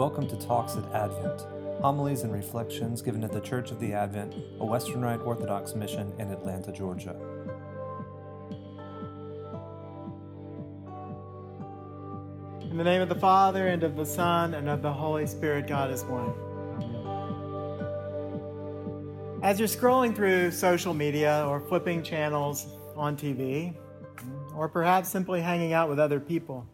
Welcome to Talks at Advent, homilies and reflections given at the Church of the Advent, a Western Rite Orthodox mission in Atlanta, Georgia. In the name of the Father, and of the Son, and of the Holy Spirit, God is one. As you're scrolling through social media or flipping channels on TV, or perhaps simply hanging out with other people,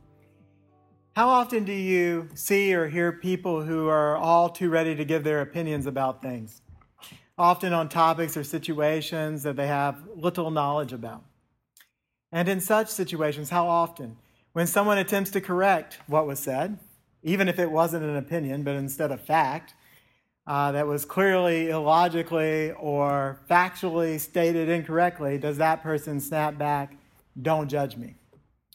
how often do you see or hear people who are all too ready to give their opinions about things? Often on topics or situations that they have little knowledge about. And in such situations, how often, when someone attempts to correct what was said, even if it wasn't an opinion, but instead a fact, uh, that was clearly illogically or factually stated incorrectly, does that person snap back, don't judge me?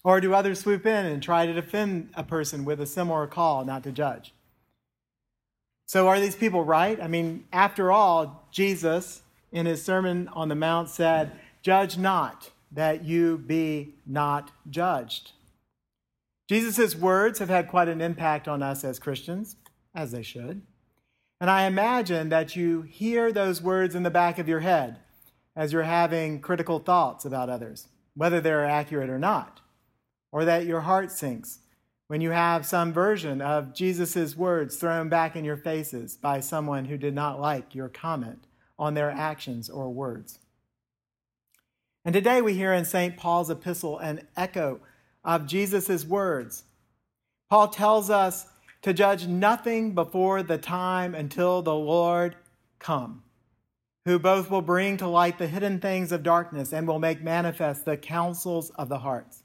Or do others swoop in and try to defend a person with a similar call not to judge? So, are these people right? I mean, after all, Jesus in his Sermon on the Mount said, Judge not, that you be not judged. Jesus' words have had quite an impact on us as Christians, as they should. And I imagine that you hear those words in the back of your head as you're having critical thoughts about others, whether they're accurate or not or that your heart sinks when you have some version of Jesus' words thrown back in your faces by someone who did not like your comment on their actions or words. And today we hear in St. Paul's epistle an echo of Jesus' words. Paul tells us to judge nothing before the time until the Lord come, who both will bring to light the hidden things of darkness and will make manifest the counsels of the hearts.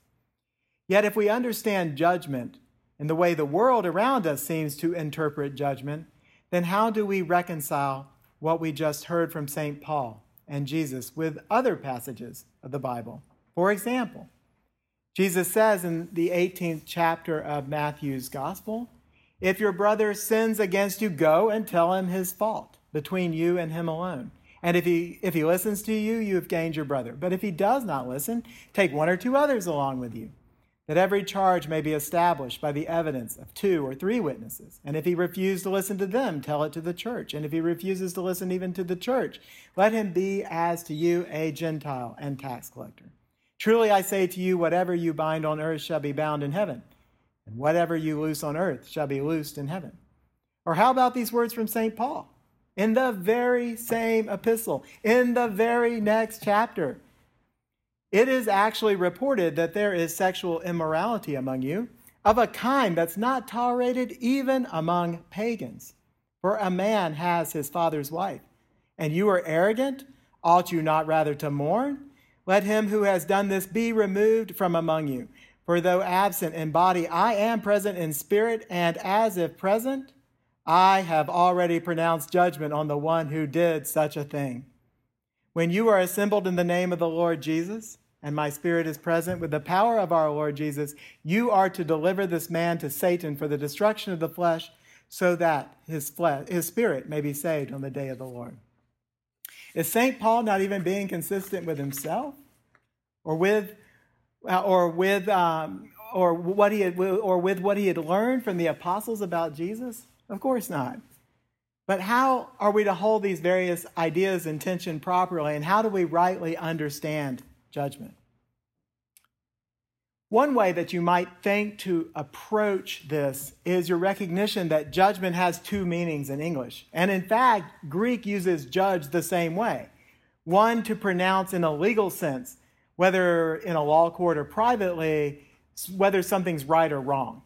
Yet, if we understand judgment in the way the world around us seems to interpret judgment, then how do we reconcile what we just heard from St. Paul and Jesus with other passages of the Bible? For example, Jesus says in the 18th chapter of Matthew's Gospel, If your brother sins against you, go and tell him his fault between you and him alone. And if he, if he listens to you, you have gained your brother. But if he does not listen, take one or two others along with you that every charge may be established by the evidence of two or three witnesses. And if he refuse to listen to them, tell it to the church. And if he refuses to listen even to the church, let him be as to you a Gentile and tax collector. Truly I say to you, whatever you bind on earth shall be bound in heaven, and whatever you loose on earth shall be loosed in heaven. Or how about these words from St. Paul? In the very same epistle, in the very next chapter, it is actually reported that there is sexual immorality among you of a kind that's not tolerated even among pagans. For a man has his father's wife, and you are arrogant. Ought you not rather to mourn? Let him who has done this be removed from among you. For though absent in body, I am present in spirit, and as if present, I have already pronounced judgment on the one who did such a thing. When you are assembled in the name of the Lord Jesus, and my spirit is present with the power of our Lord Jesus, you are to deliver this man to Satan for the destruction of the flesh, so that his, flesh, his spirit may be saved on the day of the Lord. Is St. Paul not even being consistent with himself? Or with, uh, or with, um, or what he had, or with what he had learned from the apostles about Jesus? Of course not. But how are we to hold these various ideas in tension properly, and how do we rightly understand judgment? One way that you might think to approach this is your recognition that judgment has two meanings in English. And in fact, Greek uses judge the same way one to pronounce in a legal sense, whether in a law court or privately, whether something's right or wrong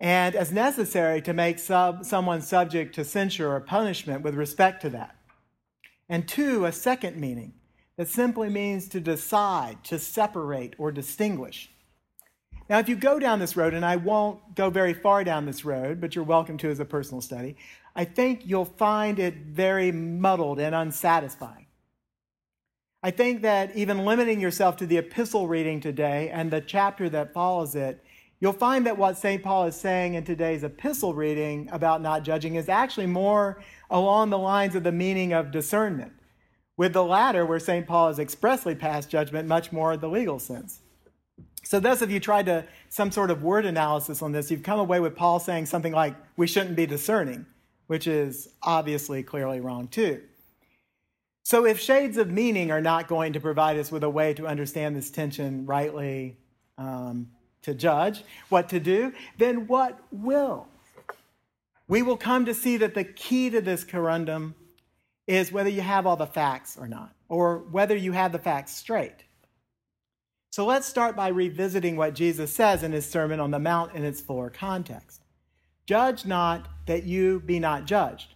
and as necessary to make sub, someone subject to censure or punishment with respect to that. And two, a second meaning that simply means to decide, to separate, or distinguish. Now, if you go down this road, and I won't go very far down this road, but you're welcome to as a personal study, I think you'll find it very muddled and unsatisfying. I think that even limiting yourself to the epistle reading today and the chapter that follows it You'll find that what St. Paul is saying in today's epistle reading about not judging is actually more along the lines of the meaning of discernment, with the latter, where St. Paul has expressly passed judgment, much more the legal sense. So, those of you tried to some sort of word analysis on this, you've come away with Paul saying something like, we shouldn't be discerning, which is obviously clearly wrong too. So, if shades of meaning are not going to provide us with a way to understand this tension rightly, um, to judge what to do, then what will? We will come to see that the key to this corundum is whether you have all the facts or not, or whether you have the facts straight. So let's start by revisiting what Jesus says in his Sermon on the Mount in its fuller context. Judge not that you be not judged,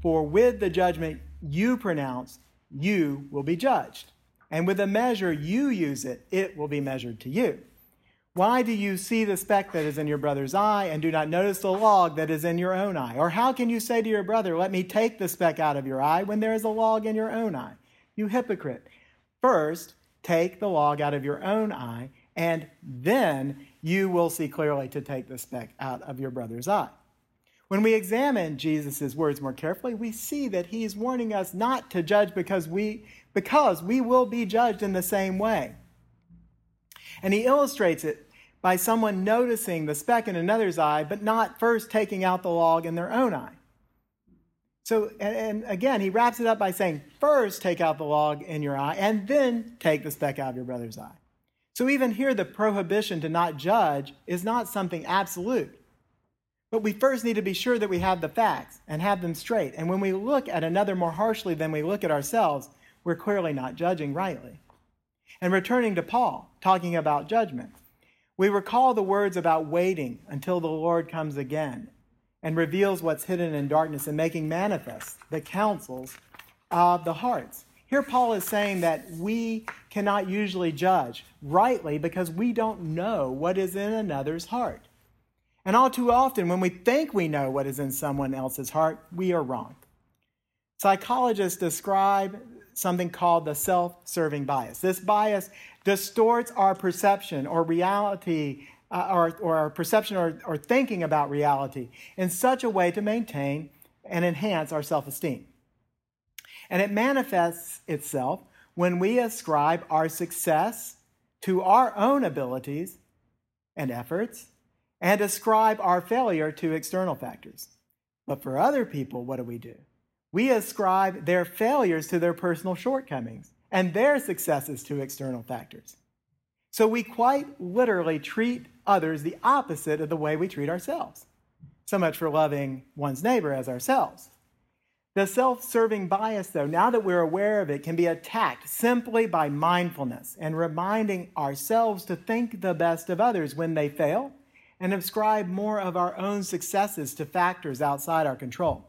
for with the judgment you pronounce, you will be judged. And with the measure you use it, it will be measured to you. Why do you see the speck that is in your brother's eye and do not notice the log that is in your own eye? Or how can you say to your brother, Let me take the speck out of your eye when there is a log in your own eye? You hypocrite. First, take the log out of your own eye, and then you will see clearly to take the speck out of your brother's eye. When we examine Jesus' words more carefully, we see that he's warning us not to judge because we, because we will be judged in the same way. And he illustrates it by someone noticing the speck in another's eye, but not first taking out the log in their own eye. So, and, and, again, he wraps it up by saying, first take out the log in your eye, and then take the speck out of your brother's eye. So, even here, the prohibition to not judge is not something absolute. But we first need to be sure that we have the facts and have them straight. And when we look at another more harshly than we look at ourselves, we're clearly not judging rightly. And returning to Paul, talking about judgment. We recall the words about waiting until the Lord comes again and reveals what's hidden in darkness and making manifest the counsels of the hearts. Here, Paul is saying that we cannot usually judge rightly because we don't know what is in another's heart. And all too often, when we think we know what is in someone else's heart, we are wrong. Psychologists describe something called the self serving bias. This bias distorts our perception or reality, uh, or, or our perception or, or thinking about reality in such a way to maintain and enhance our self esteem. And it manifests itself when we ascribe our success to our own abilities and efforts and ascribe our failure to external factors. But for other people, what do we do? We ascribe their failures to their personal shortcomings and their successes to external factors. So we quite literally treat others the opposite of the way we treat ourselves. So much for loving one's neighbor as ourselves. The self serving bias, though, now that we're aware of it, can be attacked simply by mindfulness and reminding ourselves to think the best of others when they fail and ascribe more of our own successes to factors outside our control.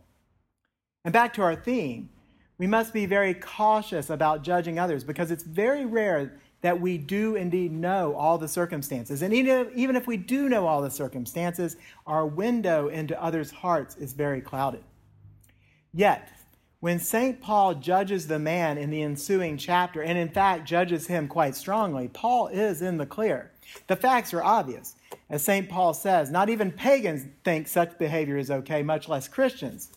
And back to our theme, we must be very cautious about judging others because it's very rare that we do indeed know all the circumstances. And even if we do know all the circumstances, our window into others' hearts is very clouded. Yet, when St. Paul judges the man in the ensuing chapter, and in fact judges him quite strongly, Paul is in the clear. The facts are obvious. As St. Paul says, not even pagans think such behavior is okay, much less Christians.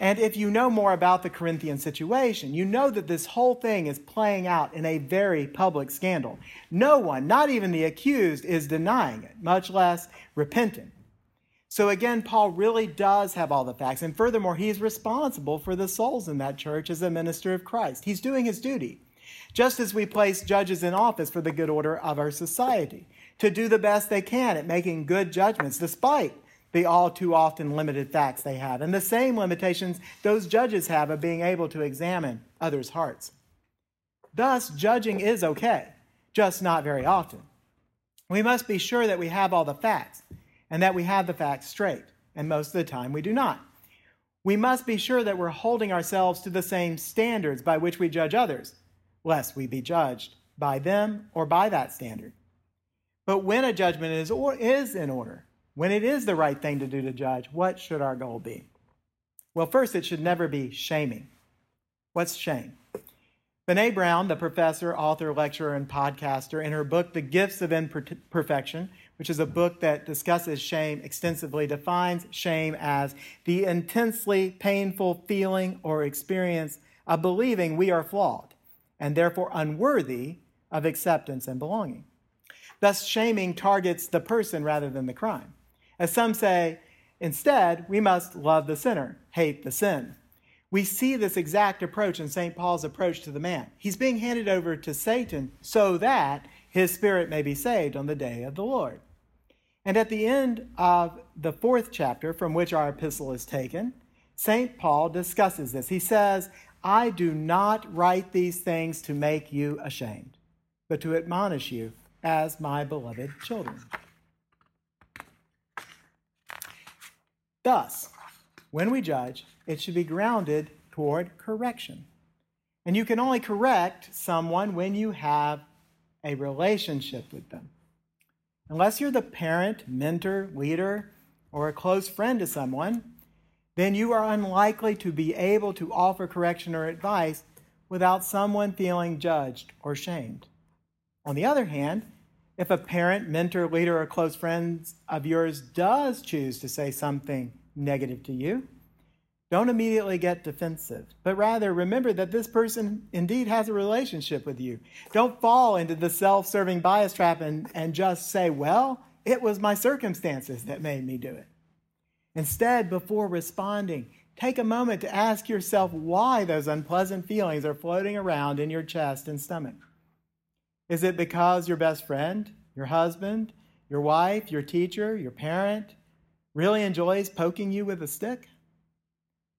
And if you know more about the Corinthian situation, you know that this whole thing is playing out in a very public scandal. No one, not even the accused, is denying it, much less repenting. So again, Paul really does have all the facts. And furthermore, he is responsible for the souls in that church as a minister of Christ. He's doing his duty, just as we place judges in office for the good order of our society, to do the best they can at making good judgments, despite the all too often limited facts they have, and the same limitations those judges have of being able to examine others' hearts. Thus, judging is okay, just not very often. We must be sure that we have all the facts and that we have the facts straight, and most of the time we do not. We must be sure that we're holding ourselves to the same standards by which we judge others, lest we be judged by them or by that standard. But when a judgment is, or is in order, when it is the right thing to do to judge, what should our goal be? Well, first, it should never be shaming. What's shame? Brene Brown, the professor, author, lecturer, and podcaster, in her book, The Gifts of Imperfection, which is a book that discusses shame extensively, defines shame as the intensely painful feeling or experience of believing we are flawed and therefore unworthy of acceptance and belonging. Thus, shaming targets the person rather than the crime. As some say, instead, we must love the sinner, hate the sin. We see this exact approach in St. Paul's approach to the man. He's being handed over to Satan so that his spirit may be saved on the day of the Lord. And at the end of the fourth chapter, from which our epistle is taken, St. Paul discusses this. He says, I do not write these things to make you ashamed, but to admonish you as my beloved children. Thus, when we judge, it should be grounded toward correction. And you can only correct someone when you have a relationship with them. Unless you're the parent, mentor, leader, or a close friend to someone, then you are unlikely to be able to offer correction or advice without someone feeling judged or shamed. On the other hand, if a parent, mentor, leader, or close friend of yours does choose to say something negative to you, don't immediately get defensive, but rather remember that this person indeed has a relationship with you. Don't fall into the self serving bias trap and, and just say, well, it was my circumstances that made me do it. Instead, before responding, take a moment to ask yourself why those unpleasant feelings are floating around in your chest and stomach. Is it because your best friend, your husband, your wife, your teacher, your parent really enjoys poking you with a stick?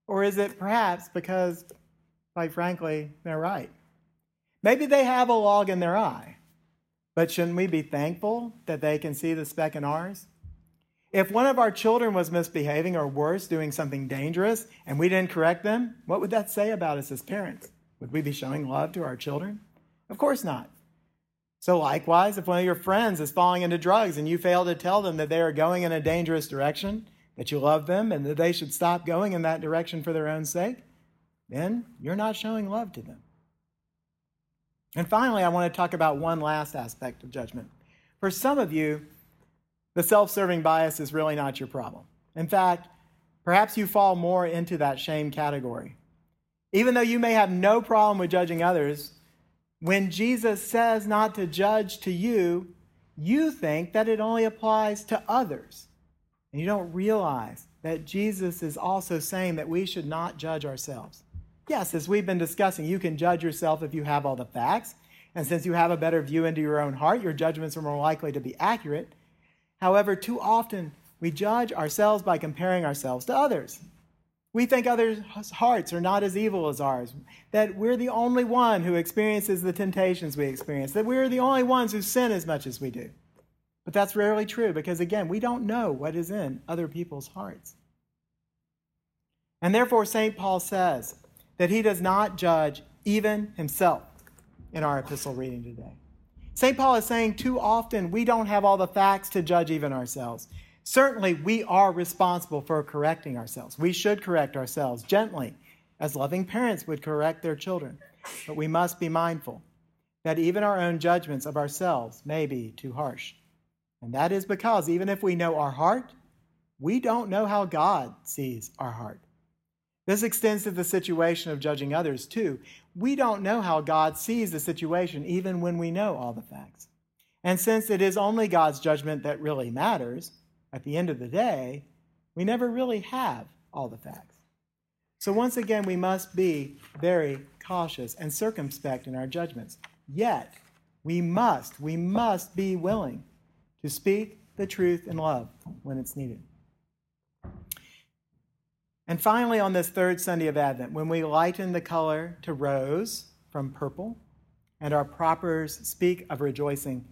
Or is it perhaps because, quite frankly, they're right? Maybe they have a log in their eye, but shouldn't we be thankful that they can see the speck in ours? If one of our children was misbehaving or worse, doing something dangerous, and we didn't correct them, what would that say about us as parents? Would we be showing love to our children? Of course not. So, likewise, if one of your friends is falling into drugs and you fail to tell them that they are going in a dangerous direction, that you love them and that they should stop going in that direction for their own sake, then you're not showing love to them. And finally, I want to talk about one last aspect of judgment. For some of you, the self serving bias is really not your problem. In fact, perhaps you fall more into that shame category. Even though you may have no problem with judging others, when Jesus says not to judge to you, you think that it only applies to others. And you don't realize that Jesus is also saying that we should not judge ourselves. Yes, as we've been discussing, you can judge yourself if you have all the facts. And since you have a better view into your own heart, your judgments are more likely to be accurate. However, too often we judge ourselves by comparing ourselves to others. We think others' hearts are not as evil as ours, that we're the only one who experiences the temptations we experience, that we're the only ones who sin as much as we do. But that's rarely true because, again, we don't know what is in other people's hearts. And therefore, St. Paul says that he does not judge even himself in our epistle reading today. St. Paul is saying too often we don't have all the facts to judge even ourselves. Certainly, we are responsible for correcting ourselves. We should correct ourselves gently, as loving parents would correct their children. But we must be mindful that even our own judgments of ourselves may be too harsh. And that is because even if we know our heart, we don't know how God sees our heart. This extends to the situation of judging others, too. We don't know how God sees the situation, even when we know all the facts. And since it is only God's judgment that really matters, at the end of the day, we never really have all the facts. So, once again, we must be very cautious and circumspect in our judgments. Yet, we must, we must be willing to speak the truth in love when it's needed. And finally, on this third Sunday of Advent, when we lighten the color to rose from purple, and our propers speak of rejoicing.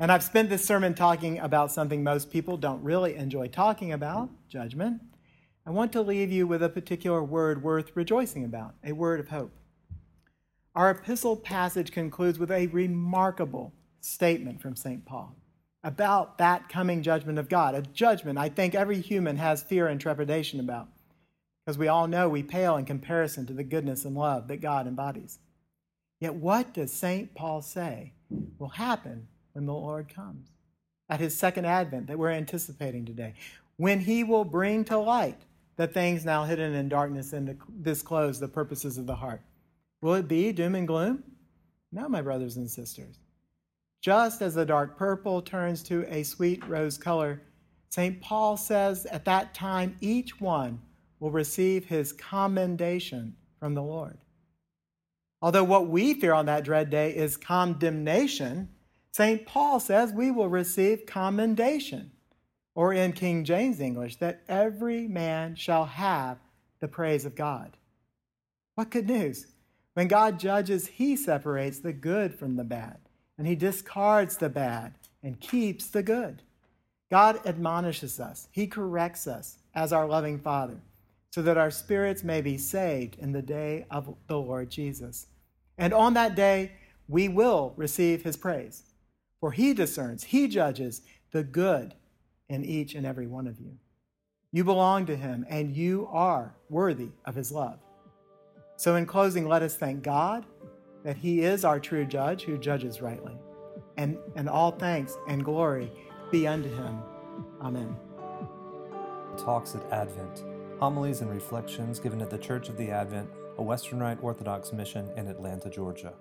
And I've spent this sermon talking about something most people don't really enjoy talking about judgment. I want to leave you with a particular word worth rejoicing about, a word of hope. Our epistle passage concludes with a remarkable statement from St. Paul about that coming judgment of God, a judgment I think every human has fear and trepidation about, because we all know we pale in comparison to the goodness and love that God embodies. Yet, what does St. Paul say will happen when the Lord comes? At his second advent that we're anticipating today, when he will bring to light the things now hidden in darkness and disclose the purposes of the heart. Will it be doom and gloom? No, my brothers and sisters. Just as the dark purple turns to a sweet rose color, St. Paul says at that time each one will receive his commendation from the Lord. Although what we fear on that dread day is condemnation, St. Paul says we will receive commendation, or in King James English, that every man shall have the praise of God. What good news! When God judges, he separates the good from the bad, and he discards the bad and keeps the good. God admonishes us, he corrects us as our loving Father, so that our spirits may be saved in the day of the Lord Jesus. And on that day, we will receive his praise, for he discerns, he judges the good in each and every one of you. You belong to him, and you are worthy of his love. So, in closing, let us thank God that he is our true judge who judges rightly. And, and all thanks and glory be unto him. Amen. Talks at Advent Homilies and Reflections given at the Church of the Advent, a Western Rite Orthodox mission in Atlanta, Georgia.